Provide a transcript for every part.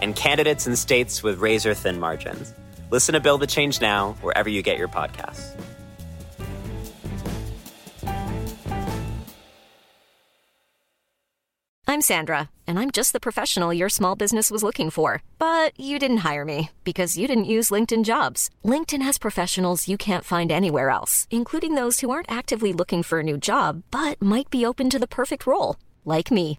and candidates in states with razor thin margins. Listen to Build the Change Now wherever you get your podcasts. I'm Sandra, and I'm just the professional your small business was looking for. But you didn't hire me because you didn't use LinkedIn jobs. LinkedIn has professionals you can't find anywhere else, including those who aren't actively looking for a new job but might be open to the perfect role, like me.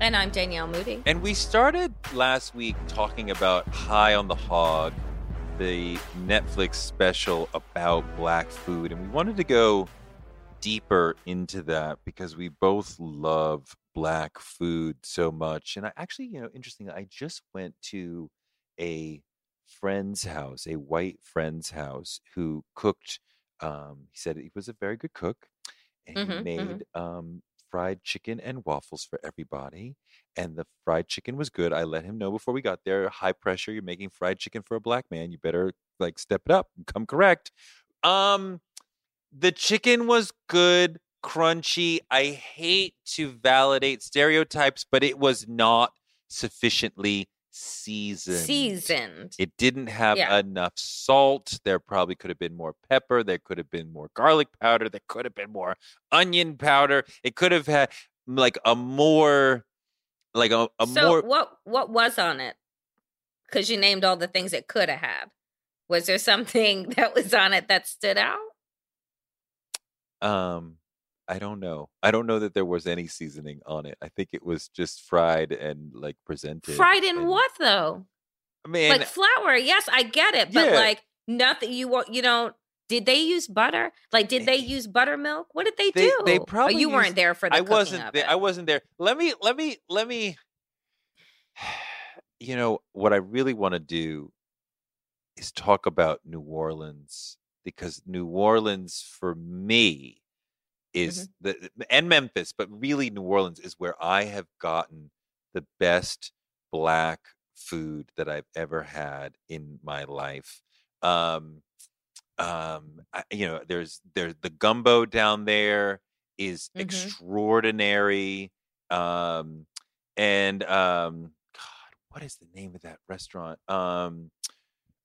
And I'm Danielle Moodie. And we started last week talking about High on the Hog, the Netflix special about black food. And we wanted to go deeper into that because we both love black food so much. And I actually, you know, interesting, I just went to a friend's house, a white friend's house, who cooked. Um, he said he was a very good cook, and he Mhm, mhm. made um, fried chicken and waffles for everybody. And the fried chicken was good. I let him know before we got there. High pressure. You're making fried chicken for a black man. You better like step it up. and Come correct. Um, the chicken was good, crunchy. I hate to validate stereotypes, but it was not sufficiently seasoned. Seasoned. It didn't have Yeah. enough salt. There probably could have been more pepper. There could have been more garlic powder. There could have been more onion powder. It could have had like a more, like a, a so more. what what was on it? Because you named all the things it could have had. Was there something that was on it that stood out? Um, I don't know. I don't know that there was any seasoning on it. I think it was just fried and like presented. Fried in and- what though? I mean, like flour. Yes, I get it, but Yeah. like nothing. You want you know. Did they use butter? Like, did they use buttermilk? What did they, They- do? they Oh, probably you weren't there for the I wasn't there. I wasn't there. Let me, let me, let me. You know what I really want to do is talk about New Orleans because New Orleans for me is Mm-hmm. the and Memphis, but really New Orleans is where I have gotten the best black food that I've ever had in my life. Um, um, I, you know, there's there's the gumbo down there is Mhm. extraordinary. Um, and um, God, what is the name of that restaurant? Um,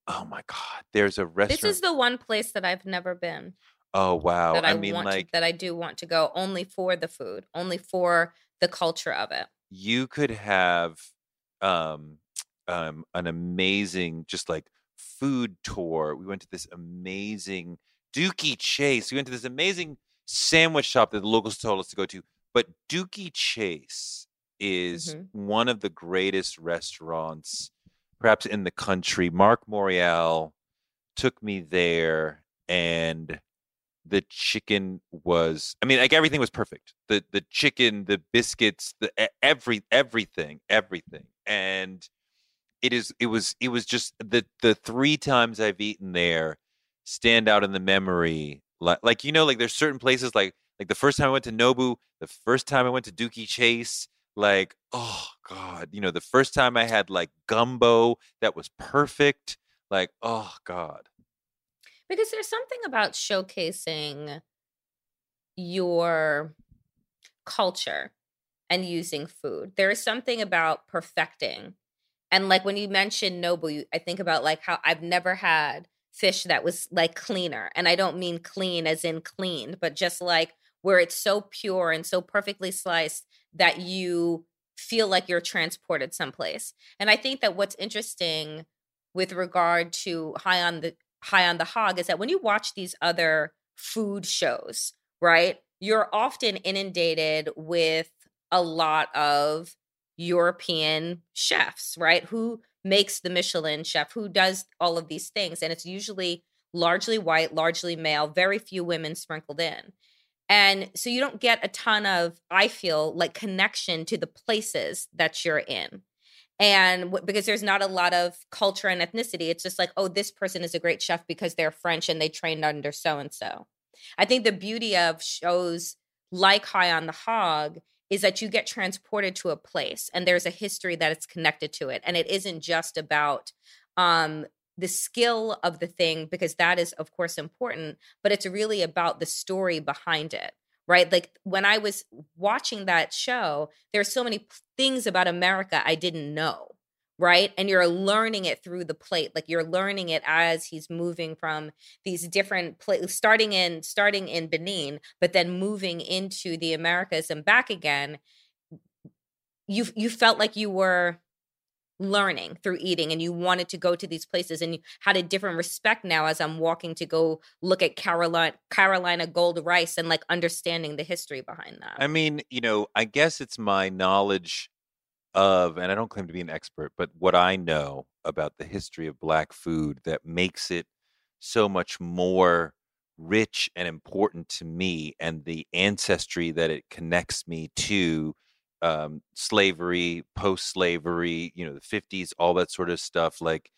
oh my God, there's a restaurant. This is the one place that I've never been. Oh wow, that I, I mean, like to, that I do want to go only for the food, only for the culture of it. you could have um um an amazing just like food tour. We went to this amazing Dooky Chase. We went to this amazing sandwich shop that the locals told us to go to. But Dooky Chase is Mhm. one of the greatest restaurants perhaps in the country. Marc Morial took me there and the chicken was i mean like everything was perfect. The the chicken the biscuits the every everything everything. And it is it was it was just the the three times i've eaten there stand out in the memory like like you know like there's certain places like like the first time i went to nobu the first time i went to Dooky Chase like oh god you know the first time i had like gumbo that was perfect like oh god Because there's something about showcasing your culture and using food. There is something about perfecting. And like when you mentioned Nobu, I think about like how I've never had fish that was like cleaner. And I don't mean clean as in cleaned, but just like where it's so pure and so perfectly sliced that you feel like you're transported someplace. And I think that what's interesting with regard to high on the high on the hog is that when you watch these other food shows, right? You're often inundated with a lot of European chefs, right? Who makes the Michelin chef, who does all of these things. And it's usually largely white, largely male, very few women sprinkled in. And so you don't get a ton of, I feel like, connection to the places that you're in. And because there's not a lot of culture and ethnicity, it's just like, oh, this person is a great chef because they're French and they trained under so and so. I think the beauty of shows like High on the Hog is that you get transported to a place and there's a history that it's connected to it. And it isn't just about um, the skill of the thing because that is of course important but it's really about the story behind it right? Like when i was watching that show there's so many things about america i didn't know right? And you're learning it through the plate like you're learning it as he's moving from these different places starting in starting in benin but then moving into the americas and back again. You you felt like you were learning through eating and you wanted to go to these places and you had a different respect now as I'm walking to go look at Carolina Carolina gold rice and like understanding the history behind that. I mean, you know, I guess it's my knowledge of and I don't claim to be an expert, but what I know about the history of black food that makes it so much more rich and important to me and the ancestry that it connects me to um, slavery, post slavery, you know, the 50s, all that sort of stuff. Like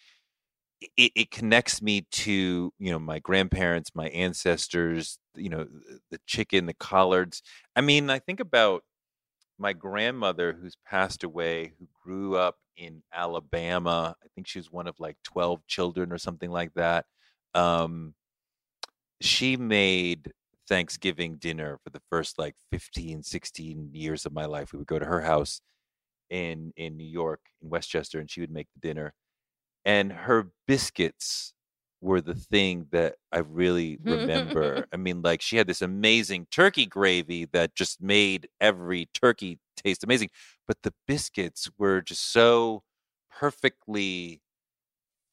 it, it connects me to, you know, my grandparents, my ancestors, you know, the chicken, the collards. I mean, I think about my grandmother who's passed away, who grew up in Alabama. I think she was one of like 12 children or something like that. Um, she made Thanksgiving dinner for the first like 15, 16 years of my life. We would go to her house in in New York, in Westchester, and she would make the dinner. And her biscuits were the thing that I really remember. I mean, like she had this amazing turkey gravy that just made every turkey taste amazing. But the biscuits were just so perfectly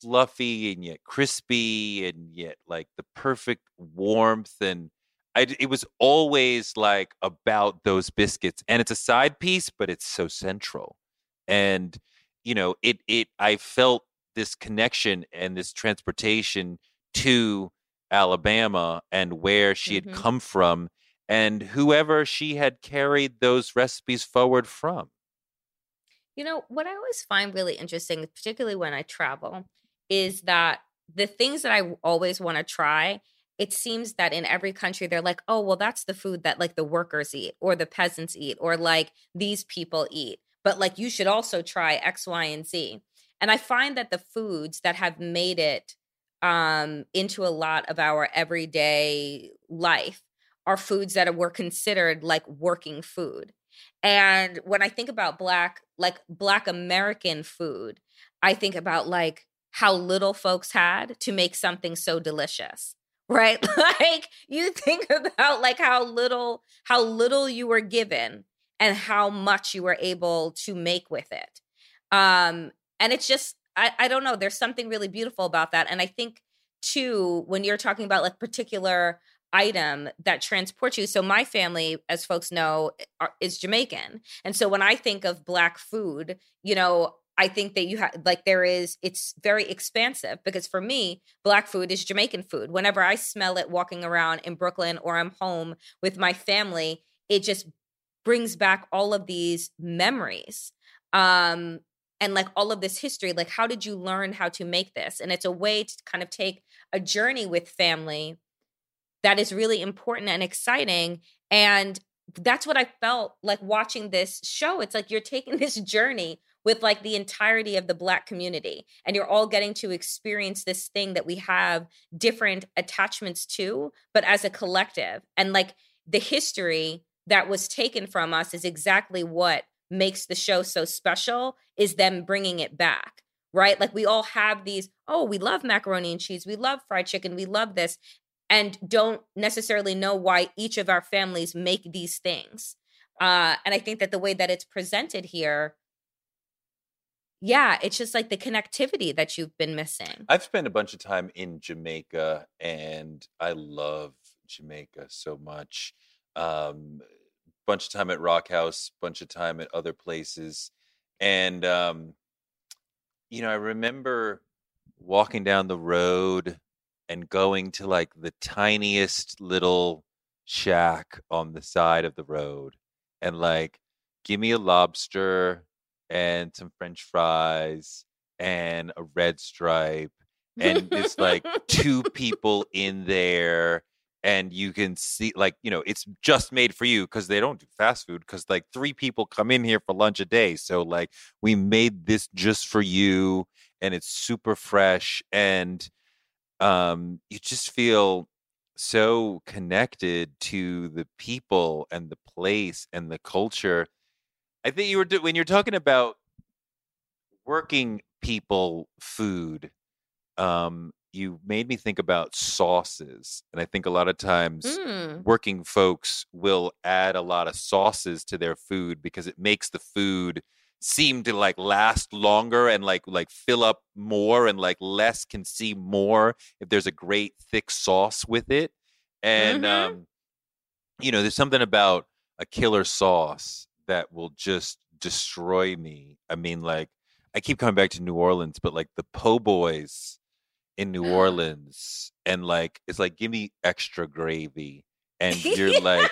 fluffy and yet crispy and yet like the perfect warmth and I, it was always like about those biscuits, and it's a side piece, but it's so central. And you know, it it I felt this connection and this transportation to Alabama and where she mm-hmm. had come from, and whoever she had carried those recipes forward from. You know, what I always find really interesting, particularly when I travel, is that the things that I always want to try it seems that in every country they're like, oh, well, that's the food that like the workers eat or the peasants eat or like these people eat. But like you should also try X, Y, and Z. And I find that the foods that have made it um, into a lot of our everyday life are foods that were considered like working food. And when I think about black, like black American food, I think about like how little folks had to make something so delicious right? Like you think about like how little how little you were given and how much you were able to make with it. Um and it's just i i don't know there's something really beautiful about that. And i think too when you're talking about like particular item that transports you so my family as folks know are, is jamaican. And so when i think of black food you know I think that you have like there is it's very expansive because for me, black food is Jamaican food. Whenever I smell it walking around in Brooklyn or I'm home with my family, it just brings back all of these memories. Um and like all of this history like how did you learn how to make this and it's a way to kind of take a journey with family that is really important and exciting and that's what i felt like watching this show it's like you're taking this journey with like the entirety of the black community and you're all getting to experience this thing that we have different attachments to but as a collective and like the history that was taken from us is exactly what makes the show so special is them bringing it back right? Like we all have these oh we love macaroni and cheese we love fried chicken we love this and don't necessarily know why each of our families make these things uh, and i think that the way that it's presented here yeah, it's just like the connectivity that you've been missing. I've spent a bunch of time in Jamaica and I love Jamaica so much. Um bunch of time at Rock House, bunch of time at other places. And um you know, I remember walking down the road and going to like the tiniest little shack on the side of the road and like give me a lobster and some french fries and a red stripe and it's like two people in there and you can see like you know it's just made for you because they don't do fast food because like three people come in here for lunch a day so like we made this just for you and it's super fresh and um you just feel so connected to the people and the place and the culture i think you were when you're talking about working people food um you made me think about sauces and i think a lot of times Mm. working folks will add a lot of sauces to their food because it makes the food seem to like last longer and like like fill up more and like less can see more if there's a great thick sauce with it and Mhm. um you know there's something about a killer sauce that will just destroy me. I mean like i keep coming back to new orleans but like the po' boys in new mm. orleans and like it's like give me extra gravy and you're like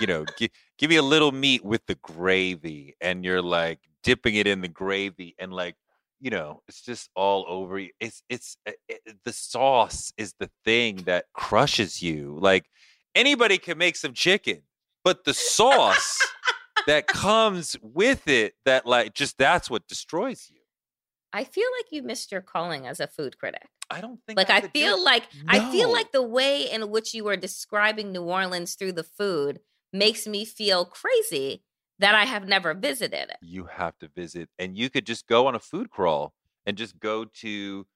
you know gi- give me a little meat with the gravy and you're like dipping it in the gravy and like you know it's just all over you it's it's it, the sauce is the thing that crushes you. Like anybody can make some chicken but the sauce that comes with it that like just that's what destroys you I feel like you missed your calling as a food critic. i don't think Like I I feel like I feel like the way in which you were describing New Orleans through the food makes me feel crazy that I have never visited it. you have to visit and you could just go on a food crawl and just go to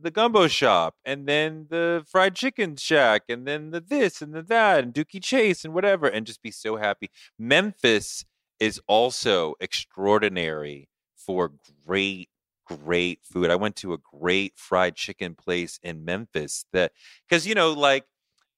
the gumbo shop and then the fried chicken shack and then the this and the that and Dooky Chase and whatever and just be so happy. Memphis is also extraordinary for great great food. I went to a great fried chicken place in Memphis that cuz you know like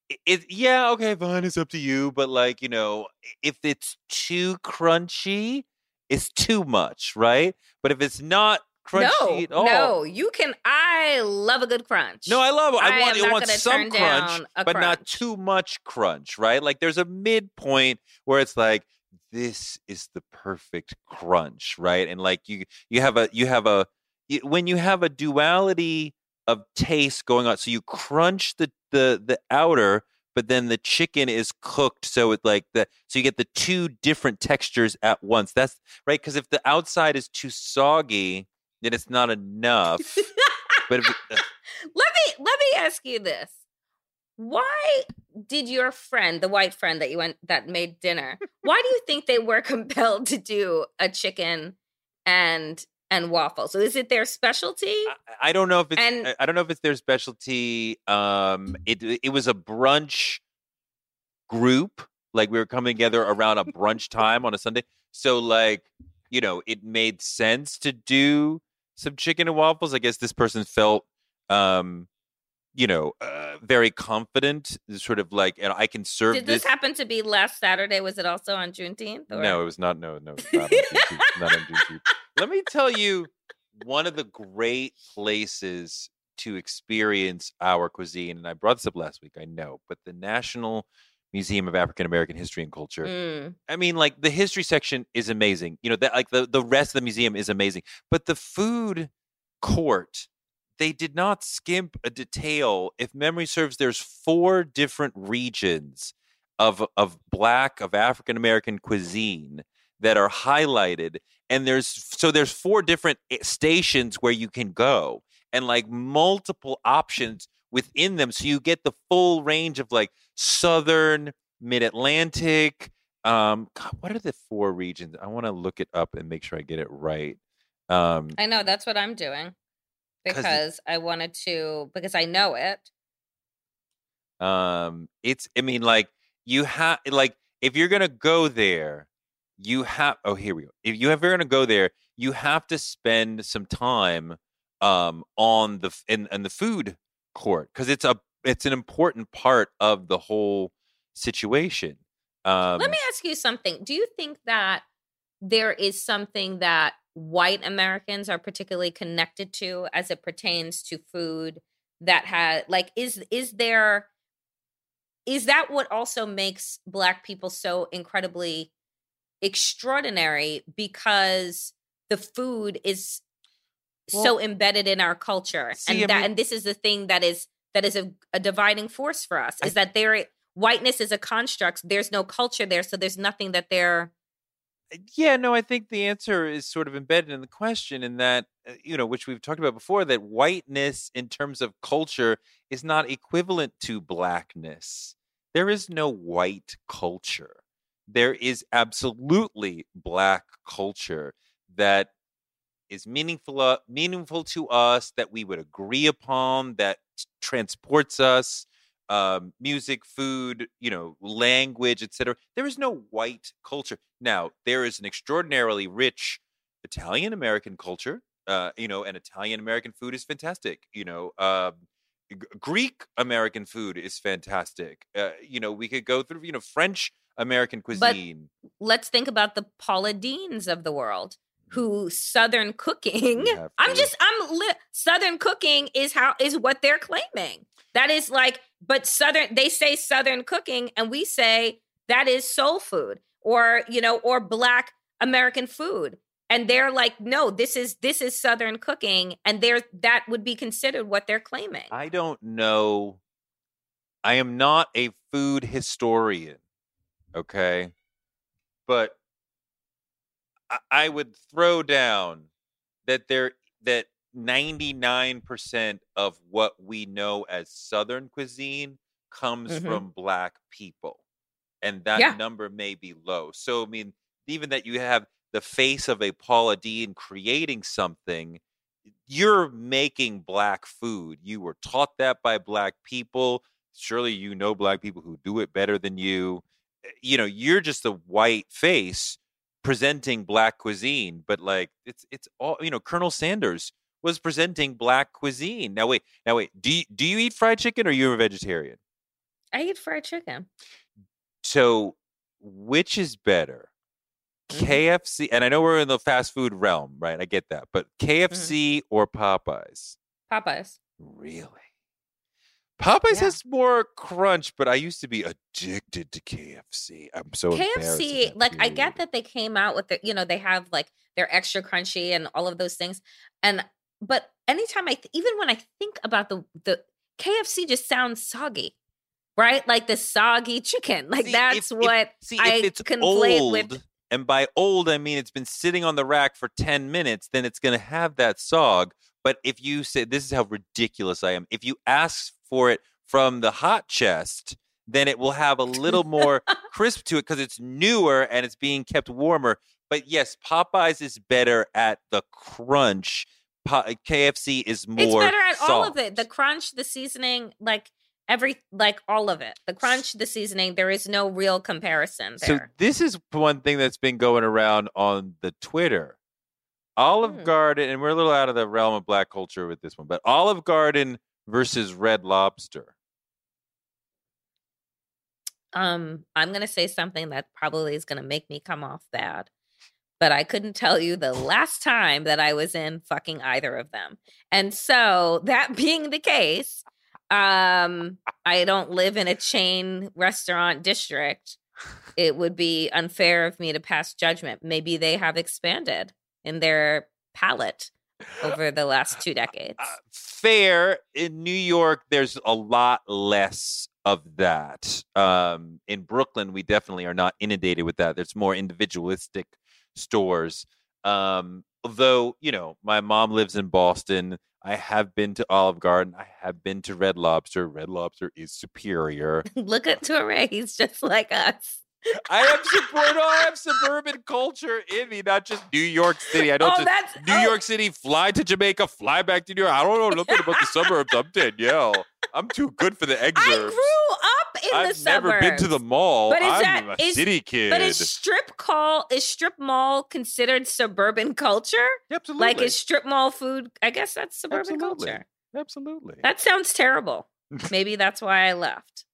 it, it yeah okay fine it's up to you but like you know if it's too crunchy it's too much right but if it's not crunchy at no, all no, you can. I love a good crunch. no, I love it. I, I want I want some crunch, but not too much crunch, right? Like there's a midpoint where it's like this is the perfect crunch, right? And like you you have a you have a you, when you have a duality of taste going on, so you crunch the the the outer, but then the chicken is cooked, so it like the so you get the two different textures at once. That's right because if the outside is too soggy, it's not enough. but it, uh, let me let me ask you this why did your friend the white friend that you went that made dinner why do you think they were compelled to do a chicken and and waffle so is it their specialty I- I don't know if it's And- I- I don't know if it's their specialty. Um, it it was a brunch group. Like we were coming together around a brunch time on a Sunday. So like you know, it made sense to do some chicken and waffles. I guess this person felt, um, you know, uh, very confident. Sort of like, and I can serve did this happen to be last saturday was it also on juneteenth or- no, it was not. No, no, it not on Juneteenth. not on Juneteenth. Let me tell you, one of the great places to experience our cuisine, and I brought this up last week. I know, but the National Museum of African American History and Culture. Mm. I mean, like the history section is amazing. You know that, like the the rest of the museum is amazing, but the food court. They did not skimp a detail. If memory serves, there's four different regions of of black of African American cuisine that are highlighted and there's so there's four different stations where you can go and like multiple options within them so you get the full range of like southern mid-atlantic um God, what are the four regions i want to look it up and make sure i get it right um i know that's what i'm doing 'Cause because i wanted to because i know it um it's i mean like you have like if you're gonna go there you have oh here we go. If you ever to go there, you have to spend some time um on the in, in the food court because it's a it's an important part of the whole situation. Um, Let me ask you something. Do you think that there is something that white Americans are particularly connected to as it pertains to food that had like is is there is that what also makes black people so incredibly extraordinary because the food is Well- so embedded in our culture See, and I that mean- and this is the thing that is that is a, a dividing force for us I- is that there whiteness is a construct there's no culture there so there's nothing that they're yeah, no, I think the answer is sort of embedded in the question, in that, uh, you know, which we've talked about before, that whiteness in terms of culture is not equivalent to blackness. There is no white culture. There is absolutely black culture that is meaningful, uh, meaningful to us, that we would agree upon, that transports us um, music, food, you know, language, etc. There is no white culture. Now, there is an extraordinarily rich Italian American culture. Uh, you know, and Italian American food is fantastic. You know, um, G- Greek American food is fantastic. Uh, you know, we could go through, you know, French American cuisine. let's think about the Paula Deens of the world who southern cooking I'm just I'm li- southern cooking is how is what they're claiming. That is like but southern they say southern cooking and we say that is soul food or you know or black American food. And they're like no this is this is southern cooking and they're that would be considered what they're claiming. I don't know. I am not a food historian, okay? But I, would throw down that there that 99% of what we know as southern cuisine comes Mhm. from black people. And that Yeah. number may be low. So I mean, even that you have the face of a Paula Deen creating something you're making black food. You were taught that by black people. Surely you know black people who do it better than you. Eh, You know, you're just a white face presenting black cuisine, but like it's it's all you know. Colonel Sanders was presenting black cuisine. Now wait, now wait. Do you, do you eat fried chicken or you're a vegetarian? I eat fried chicken. So which is better? Mhm. KFC, and I know we're in the fast food realm, right? I get that, but KFC or Popeyes? Popeyes. Really? Popeyes Yeah. has more crunch, but I used to be addicted to KFC. I'm so KFC, like I get that they came out with the, you know, they have like they're extra crunchy and all of those things. And but anytime I th- even when I think about the the KFC just sounds soggy. Right? Like the soggy chicken. Like See, that's if- if- what see I if it's conflate old, with and by old I mean it's been sitting on the rack for ten minutes, then it's going to have that sog. But if you say this is how ridiculous I am, if you ask for it from the hot chest, then it will have a little more crisp to it because it's newer and it's being kept warmer. But yes, Popeyes is better at the crunch. Po- uh, KFC is more. it's better at all of it. The crunch, the seasoning, like every like all of it. The crunch, the seasoning, there is no real comparison So this is one thing that's been going around on the Twitter. Olive Hmm. Garden, and we're a little out of the realm of black culture with this one, but Olive Garden versus Red Lobster. Um, I'm gonna say something that probably is gonna make me come off bad. But I couldn't tell you the last time that I was in fucking either of them. And so that being the case, um, I don't live in a chain restaurant district. It would be unfair of me to pass judgment. Maybe they have expanded in their palate over the last two decades. Uh, fair in New York, there's a lot less of that. Um, in Brooklyn, we definitely are not inundated with that. There's more individualistic stores. Um, although, you know, my mom lives in Boston. I have been to Olive Garden. I have been to Red Lobster. Red Lobster is superior. Look at Touré, he's just like us. I have support. Oh, I have suburban culture in me, not just New York City. I don't oh, just New oh, York City, fly to Jamaica, fly back to New York. I don't know nothing about the suburbs. I'm Danielle. I'm too good for the I grew up in I've the suburbs. I've never been to the mall. But is I'm that- a is- city kid. But is strip call is strip mall considered suburban culture? Absolutely. Like is strip mall food? I guess that's suburban Absolutely. culture. Absolutely. That sounds terrible. Maybe that's why I left.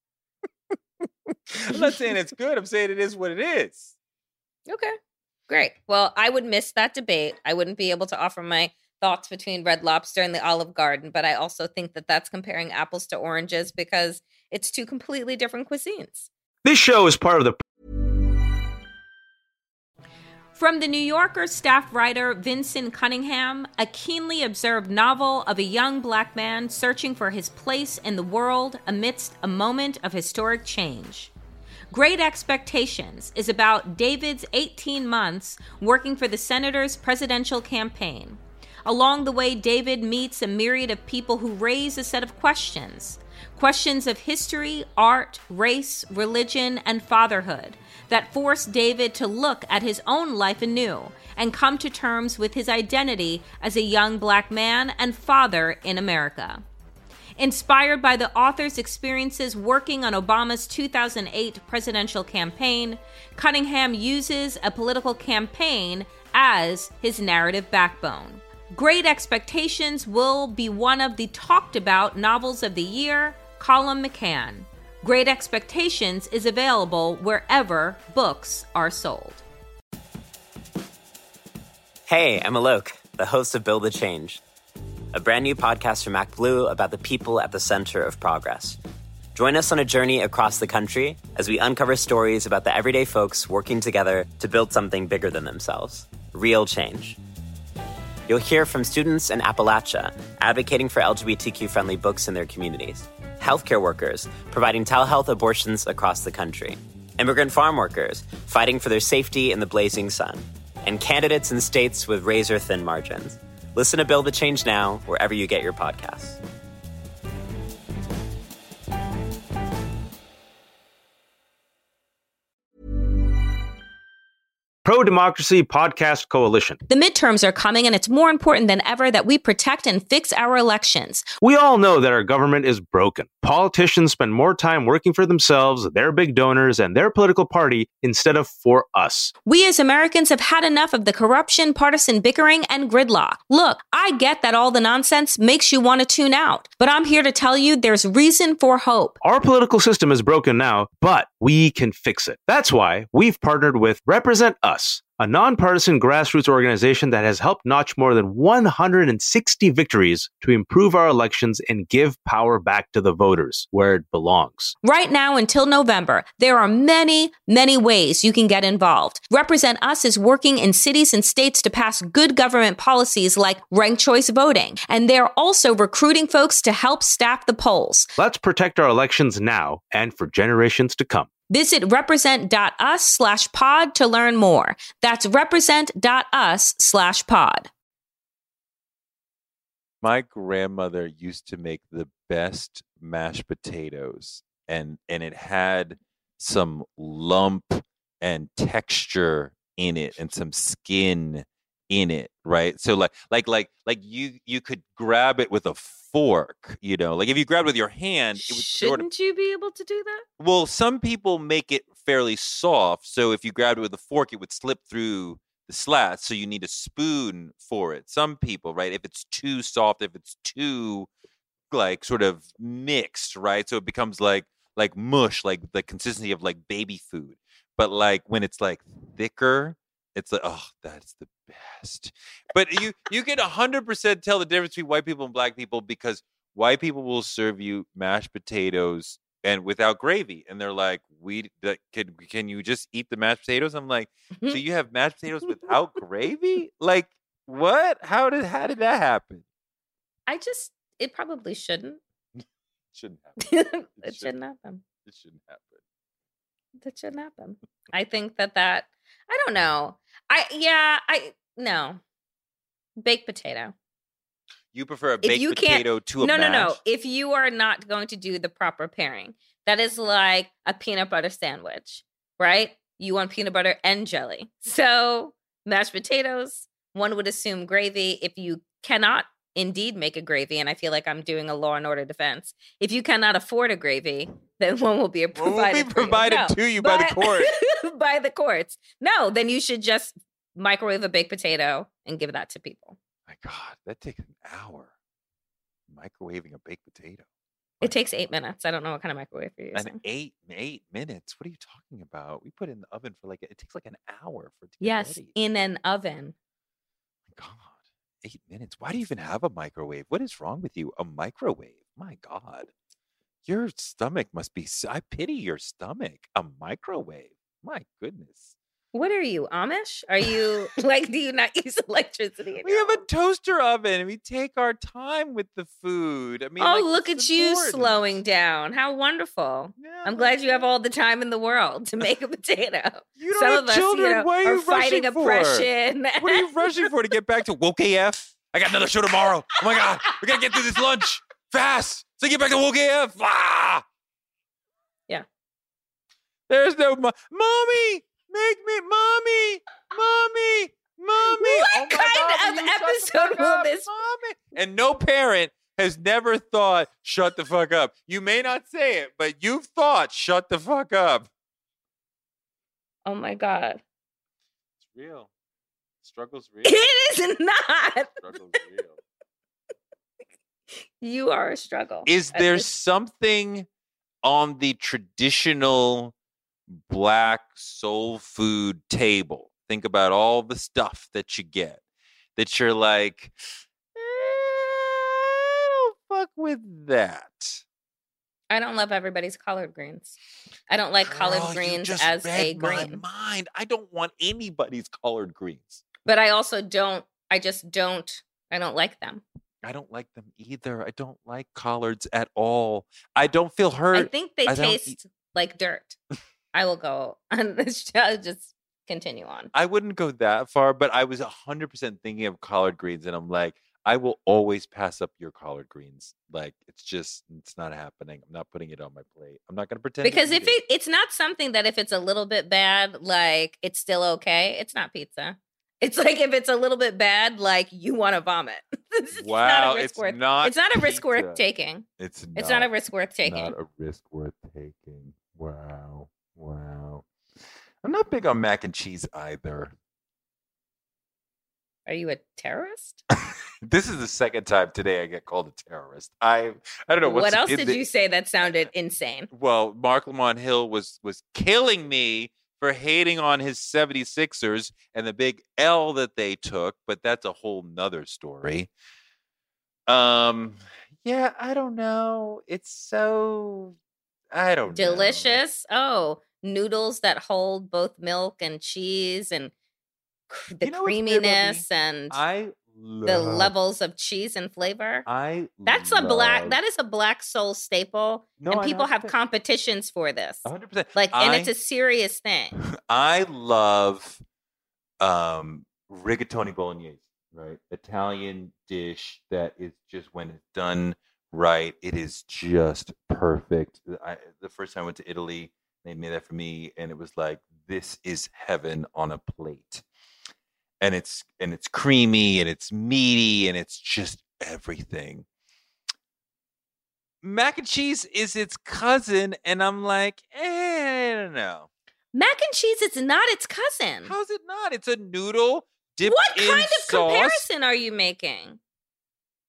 I'm not saying it's good. I'm saying it is what it is. Okay. Great. Well, I would miss that debate. I wouldn't be able to offer my thoughts between Red Lobster and the Olive Garden, but I also think that that's comparing apples to oranges because it's two completely different cuisines. This show is part of the From the New Yorker staff writer Vinson Cunningham, a keenly observed novel of a young black man searching for his place in the world amidst a moment of historic change. Great Expectations is about David's 18 months working for the senator's presidential campaign. Along the way, David meets a myriad of people who raise a set of questions questions of history, art, race, religion, and fatherhood that forced David to look at his own life anew and come to terms with his identity as a young black man and father in America. Inspired by the author's experiences working on Obama's 2008 presidential campaign, Cunningham uses a political campaign as his narrative backbone. Great Expectations will be one of the talked about novels of the year, Colum McCann. Great Expectations is available wherever books are sold. Hey, I'm Alok, the host of Build the Change, a brand new podcast from MacBlue about the people at the center of progress. Join us on a journey across the country as we uncover stories about the everyday folks working together to build something bigger than themselves real change. You'll hear from students in Appalachia advocating for LGBTQ friendly books in their communities, healthcare workers providing telehealth abortions across the country, immigrant farm workers fighting for their safety in the blazing sun, and candidates in states with razor thin margins. Listen to Build the Change Now wherever you get your podcasts. Democracy Podcast Coalition. The midterms are coming, and it's more important than ever that we protect and fix our elections. We all know that our government is broken. Politicians spend more time working for themselves, their big donors, and their political party instead of for us. We as Americans have had enough of the corruption, partisan bickering, and gridlock. Look, I get that all the nonsense makes you want to tune out, but I'm here to tell you there's reason for hope. Our political system is broken now, but we can fix it. That's why we've partnered with Represent Us, a nonpartisan grassroots organization that has helped notch more than 160 victories to improve our elections and give power back to the voters where it belongs. Right now until November, there are many, many ways you can get involved. Represent Us is working in cities and states to pass good government policies like ranked choice voting, and they're also recruiting folks to help staff the polls. Let's protect our elections now and for generations to come. Visit represent.us slash pod to learn more. That's represent.us slash pod. My grandmother used to make the best mashed potatoes and and it had some lump and texture in it and some skin in it, right? So like like like like you you could grab it with a fork, you know. Like if you grabbed with your hand, it would sort of Shouldn't you be able to do that? well, some people make it fairly soft, so if you grabbed it with a fork, it would slip through the slats. So you need a spoon for it. Some people, right? If it's too soft, if it's too like sort of mixed, right? So it becomes like like mush, like the consistency of like baby food. But like when it's like thicker, it's like oh, that's the best. But you you can hundred percent tell the difference between white people and black people because white people will serve you mashed potatoes and without gravy, and they're like, "We can can you just eat the mashed potatoes?" I'm like, "So you have mashed potatoes without gravy? Like what? How did how did that happen?" I just, it probably shouldn't. Shouldn't happen. it shouldn't happen. It shouldn't happen. That shouldn't happen. I think that that, I don't know. I, yeah, I, no. Baked potato. You prefer a If baked you can't- potato to a no, no, mash? no. If you are not going to do the proper pairing, that is like a peanut butter sandwich, right? You want peanut butter and jelly. So mashed potatoes, one would assume gravy. If you cannot indeed make a gravy, and I feel like I'm doing a law and order defense. If you cannot afford a gravy, then one will be One will be provided, you. No, to you by the but- court. by the courts. No, then you should just microwave a baked potato and give that to people. My God, that takes an hour. Microwaving a baked potato. It takes eight minutes. I don't know what kind of microwave you're using. An eight eight minutes. What are you talking about? We put it in the oven for like it takes like an hour for it to get yes, ready. in an oven. God, eight minutes. Why do you even have a microwave? What is wrong with you? A microwave? My God, your stomach must be. I pity your stomach. A microwave. My goodness. What are you, Amish? Are you like, do you not use electricity? We have a toaster oven and we take our time with the food. I mean, oh, like, look at you important. slowing down. How wonderful. Yeah, I'm glad you have all the time in the world to make a potato. You don't Some have of us, children. you know, Why are are you fighting rushing for? oppression. What are you rushing for to get back to woke AF? I got another show tomorrow. Oh my god, we gotta get through this lunch fast. So get back to woke AF. Ah! Yeah. There's no mo- mommy. Make me, mommy, mommy, mommy. What Oh kind God, of will you shut the episode will up, this- mommy? And no parent has never thought, "Shut the fuck up." You may not say it, but you've thought, "Shut the fuck up." oh my God. It's real. Struggle's real. It is not. Struggle's real. You are a struggle. Is there something on the traditional black soul food table? Think about all the stuff that you get that you're like, "Eh, I don't fuck with that. I don't love everybody's collard greens. I don't like Girl, collard greens as a my green. mind. I don't want anybody's collard greens. But I also don't, I just don't, I don't like them. I don't like them either. I don't like collards at all. I don't feel hurt. I think they I taste like dirt. I will go on this show, uh, just continue on. I wouldn't go that far, but I was 100% thinking of collard greens, and I'm like, I will always pass up your collard greens. Like, it's just, it's not happening. I'm not putting it on my plate. I'm not going to pretend. Because if it, it's not something that if it's a little bit bad, like it's still okay, it's not pizza. It's like if it's a little bit bad, like you want to vomit. it's wow, not a risk it's worth. not. it's not a risk worth taking. It's not, It's not a risk worth taking. Not a risk worth taking. Wow, wow. I'm not big on mac and cheese either. Are you a terrorist? this is the second time today I get called a terrorist. I I don't know what else did the- you say that sounded insane? well, Marc Lamont Hill was was killing me for hating on his 76ers and the big L that they took, but that's a whole nother story. Um yeah, I don't know. It's so I don't know. Delicious. Oh, noodles that hold both milk and cheese and cr- the You know what's weird about me? creaminess and I the levels of cheese and flavor. I That's a black. That is a black soul staple, No, and people have competitions for this. 100%. Like, and it's a serious thing. I love um rigatoni bolognese, right? Italian dish that is just when it's done right, it is just perfect. I, the first time I went to Italy, they made that for me, and it was like this is heaven on a plate. And it's and it's creamy and it's meaty and it's just everything. Mac and cheese is its cousin, and I'm like, eh, I don't know. Mac and cheese is not its cousin. How's it not? It's a noodle dipped What in kind of sauce. comparison are you making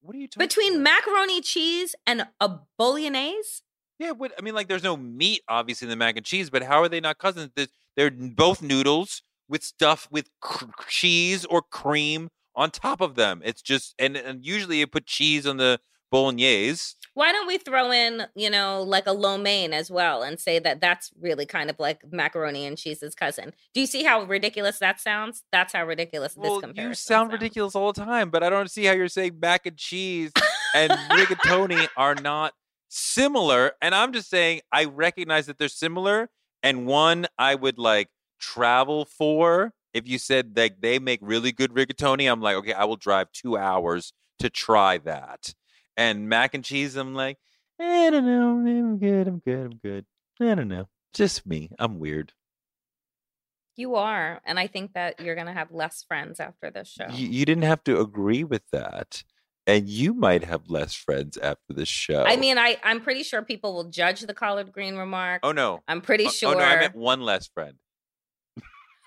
What are you talking between about? macaroni cheese and a bolognese? Yeah, what I mean, like, there's no meat obviously in the mac and cheese, but how are they not cousins? They're, they're both noodles with stuff with cr- cheese or cream on top of them. It's just, and, and usually you put cheese on the bolognese. Why don't we throw in, you know, like a lo mein as well and say that that's really kind of like macaroni and cheese's cousin? Do you see how ridiculous that sounds? That's how ridiculous this Well, comparison you sound sounds. ridiculous all the time, but I don't see how you're saying mac and cheese and rigatoni are not similar. And I'm just saying I recognize that they're similar, and one I would like travel for. If you said that they make really good rigatoni, I'm like, okay, I will drive two hours to try that. And mac and cheese, I'm like, I don't know, I'm good, I'm good, I'm good. I don't know, just me. I'm weird. You are, and I think that you're going to have less friends after this show. You, you didn't have to agree with that. And you might have less friends after the show. I mean, I I'm pretty sure people will judge the collard green remark. oh no, I'm pretty Oh- sure. Oh no, I meant one less friend.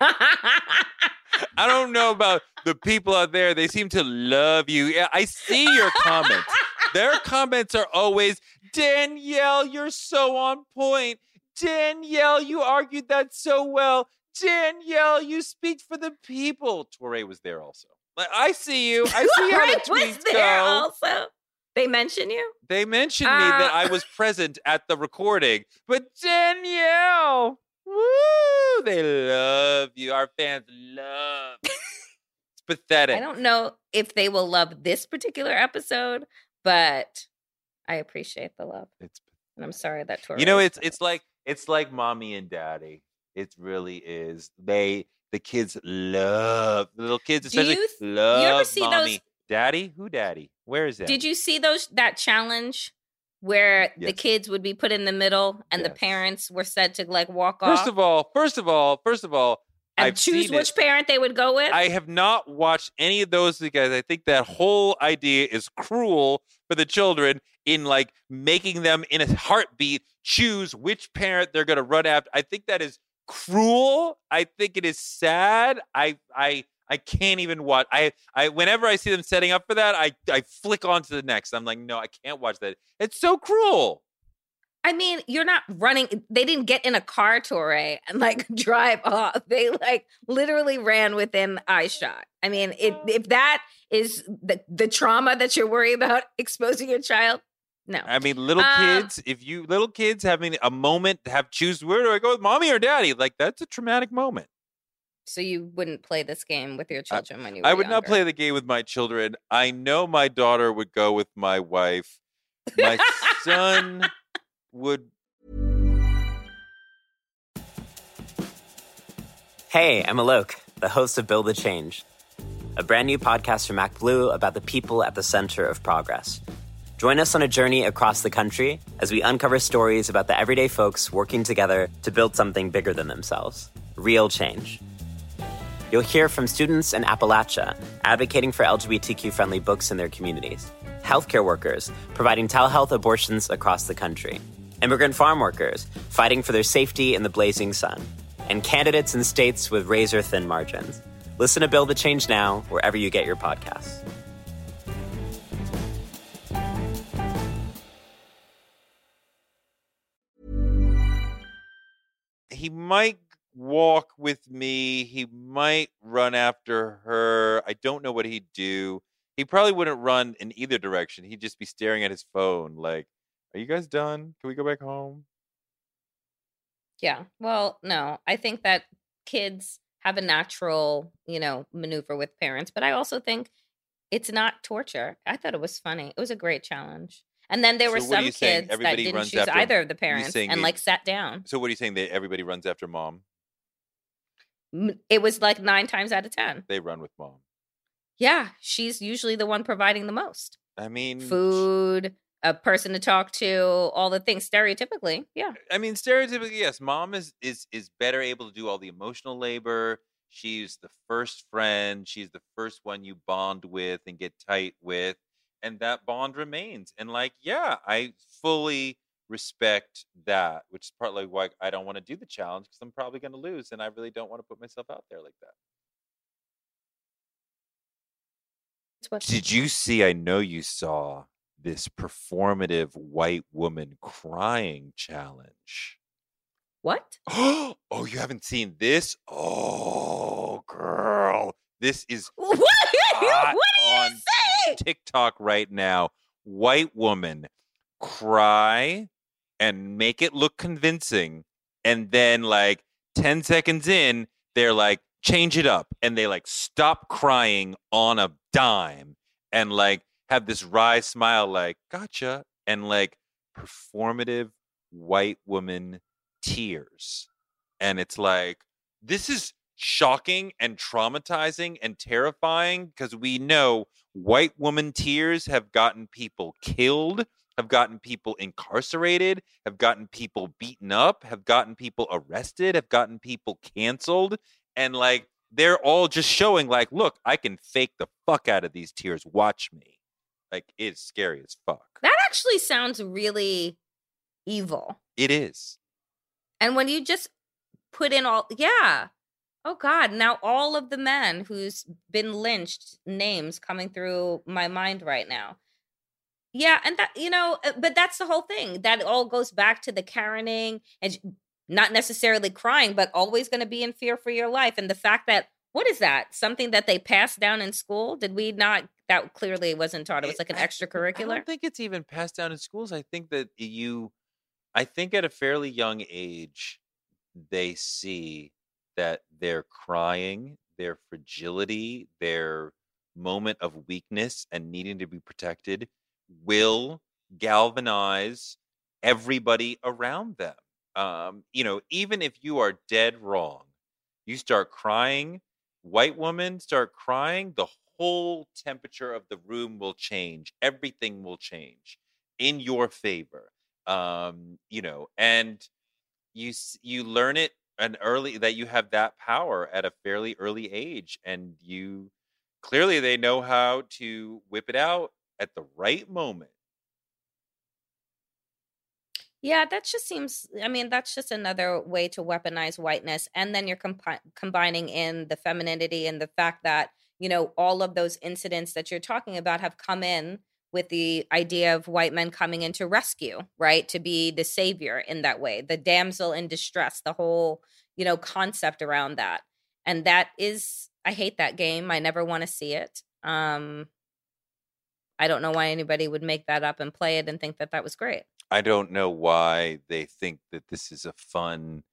I don't know about the people out there. They seem to love you. Yeah, I see your comments. Their comments are always, Danielle, you're so on point. Danielle, you argued that so well. Danielle, you speak for the people. Touré was there also. Like, I see you. I see how the Right, was tweets there go. also. They mention you. They mentioned me that Uh, I was present at the recording, but Danielle, woo, they love you. Our fans love. it's pathetic. I don't know if they will love this particular episode, but I appreciate the love, It's and I'm sorry that Touré. you know, it's it's like it's like mommy and daddy. It really is. They the kids love the little kids, Do you especially th- you ever see those- Daddy, who daddy? Where is that? Did you see those that challenge where the kids would be put in the middle and the parents were said to like walk off? First of all, first of all, first of all, and I've choose seen it. which parent they would go with? I have not watched any of those because I think that whole idea is cruel for the children in like making them in a heartbeat choose which parent they're going to run after. I think that is cruel. I think it is sad. I I I can't even watch. I I whenever I see them setting up for that, I I flick on to the next. I'm like, no, I can't watch that. It's so cruel. I mean, you're not running. They didn't get in a car, Touré, and like drive off. They like literally ran within eye shot. I mean, it, if that is the the trauma that you're worried about exposing your child, no. I mean, little Um, kids, if you little kids having a moment to have choose where do I go with mommy or daddy? Like that's a traumatic moment. so you wouldn't play this game with your children when you were I would not play the game with my children. I know my daughter would go with my wife. My son would Hey, I'm Alok, the host of Build a Change, a brand new podcast from ActBlue about the people at the center of progress. Join us on a journey across the country as we uncover stories about the everyday folks working together to build something bigger than themselves real change. You'll hear from students in Appalachia advocating for LGBTQ friendly books in their communities, healthcare workers providing telehealth abortions across the country, immigrant farm workers fighting for their safety in the blazing sun, and candidates in states with razor thin margins. Listen to Build the Change Now wherever you get your podcasts. He might walk with me. He might run after her. I don't know what he'd do. He probably wouldn't run in either direction. He'd just be staring at his phone like, "Are you guys done? Can we go back home?" Yeah. Well, no, I think that kids have a natural, you know, maneuver with parents, but I also think it's not torture. I thought it was funny. It was a great challenge. And then there were So what some saying? kids that didn't choose after- either of the parents and they- like sat down. So what are you saying? That everybody runs after mom? It was like nine times out of 10. They run with mom. Yeah. She's usually the one providing the most I mean, food, a person to talk to, all the things stereotypically. Yeah. I mean, stereotypically, yes, mom is is is better able to do all the emotional labor. She's the first friend. She's the first one you bond with and get tight with, and that bond remains. And like, yeah, I fully respect that, which is partly why I don't want to do the challenge because I'm probably going to lose, and I really don't want to put myself out there like that. Did you see? I know you saw this performative white woman crying challenge. what? oh, you haven't seen this? Oh, girl. This is What? what do you on say? TikTok right now. White woman cry and make it look convincing. And then, like 10 seconds in, they're like, change it up. And they like stop crying on a dime and like have this wry smile, like, gotcha. And like performative white woman tears. And it's like, this is shocking and traumatizing and terrifying because we know white woman tears have gotten people killed, have gotten people incarcerated, have gotten people beaten up, have gotten people arrested, have gotten people canceled. And like, they're all just showing, like, look, I can fake the fuck out of these tears. Watch me. Like it's scary as fuck. That actually sounds really evil. It is. And when you just put in all, yeah. Oh God! Now all of the men who's been lynched names coming through my mind right now. Yeah, and that you know, uh, but that's the whole thing. That all goes back to the Karening and not necessarily crying, but always going to be in fear for your life. And the fact that what is that? Something that they passed down in school? Did we not? That clearly wasn't taught. It was like an I- I don't think it's even passed down in schools. I think that you, I think at a fairly young age, they see that their crying, their fragility, their moment of weakness and needing to be protected will galvanize everybody around them. Um, you know, even if you are dead wrong, you start crying, white women start crying, the whole temperature of the room will change. Everything will change in your favor. Um, you know, and you you learn it an early that you have that power at a fairly early age and you clearly they know how to whip it out at the right moment. Yeah, that just seems. I mean, that's just another way to weaponize whiteness, and then you're compi- combining in the femininity and the fact that you know all of those incidents that you're talking about have come in with the idea of white men coming in to rescue, right? To be the savior in that way, the damsel in distress, the whole you know concept around that, and that is. I hate that game. I never want to see it. Um, I don't know why anybody would make that up and play it and think that that was great. I don't know why they think that this is a fun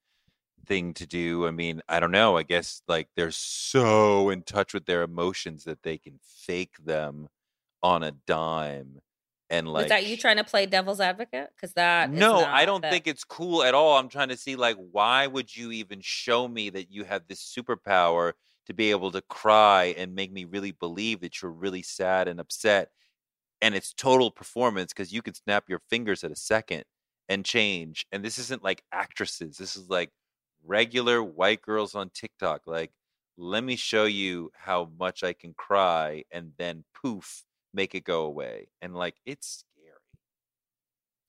thing to do. I mean, I don't know. I guess like they're so in touch with their emotions that they can fake them on a dime. And like Was that you trying to play devil's advocate? Because that No, I don't that- think it's cool at all. I'm trying to see like why would you even show me that you have this superpower to be able to cry and make me really believe that you're really sad and upset and it's total performance because you can snap your fingers at a second and change. And this isn't like actresses. This is like regular white girls on TikTok. Like, let me show you how much I can cry and then poof, make it go away. And like it's scary.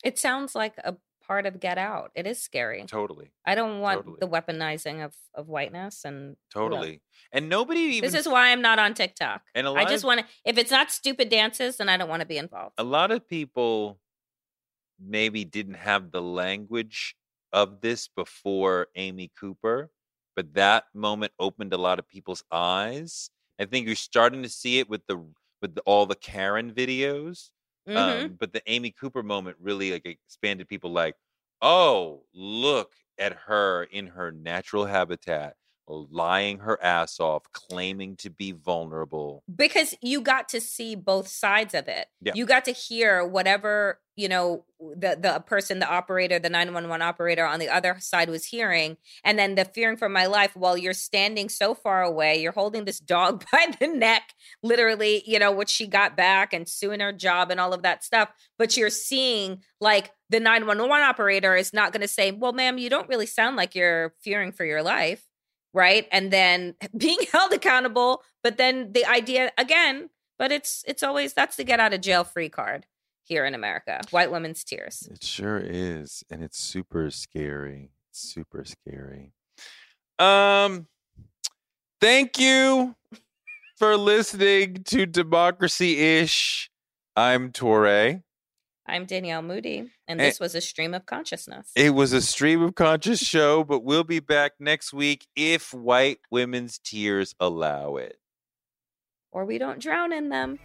It sounds like a part of Get Out. It is scary. Totally. I don't want Totally. the weaponizing of of whiteness and you know. Totally. And nobody even This is why I'm not on TikTok. and a I just want to. If it's not stupid dances, then I don't want to be involved. a lot of people maybe didn't have the language of this before Amy Cooper, but that moment opened a lot of people's eyes. I think you're starting to see it with the with the, all the Karen videos. Mhm. Um, but the Amy Cooper moment really like expanded people like, oh, look at her in her natural habitat, lying her ass off, claiming to be vulnerable. because you got to see both sides of it. Yeah. You got to hear whatever, you know, the the person, the operator, the 911 operator on the other side was hearing and then the fearing for my life while you're standing so far away, you're holding this dog by the neck, literally, you know, what she got back and suing her job and all of that stuff, but you're seeing like the 911 operator is not going to say, "Well, ma'am, you don't really sound like you're fearing for your life." Right and then being held accountable but then the idea again but it's it's always that's the get out of jail free card here in america white women's tears It sure is, and it's super scary. Super scary. Um, thank you for listening to Democracy Ish. I'm Touré. I'm danielle moodie and this was a stream of consciousness It was a stream of conscious show, but we'll be back next week if white women's tears allow it. or we don't drown in them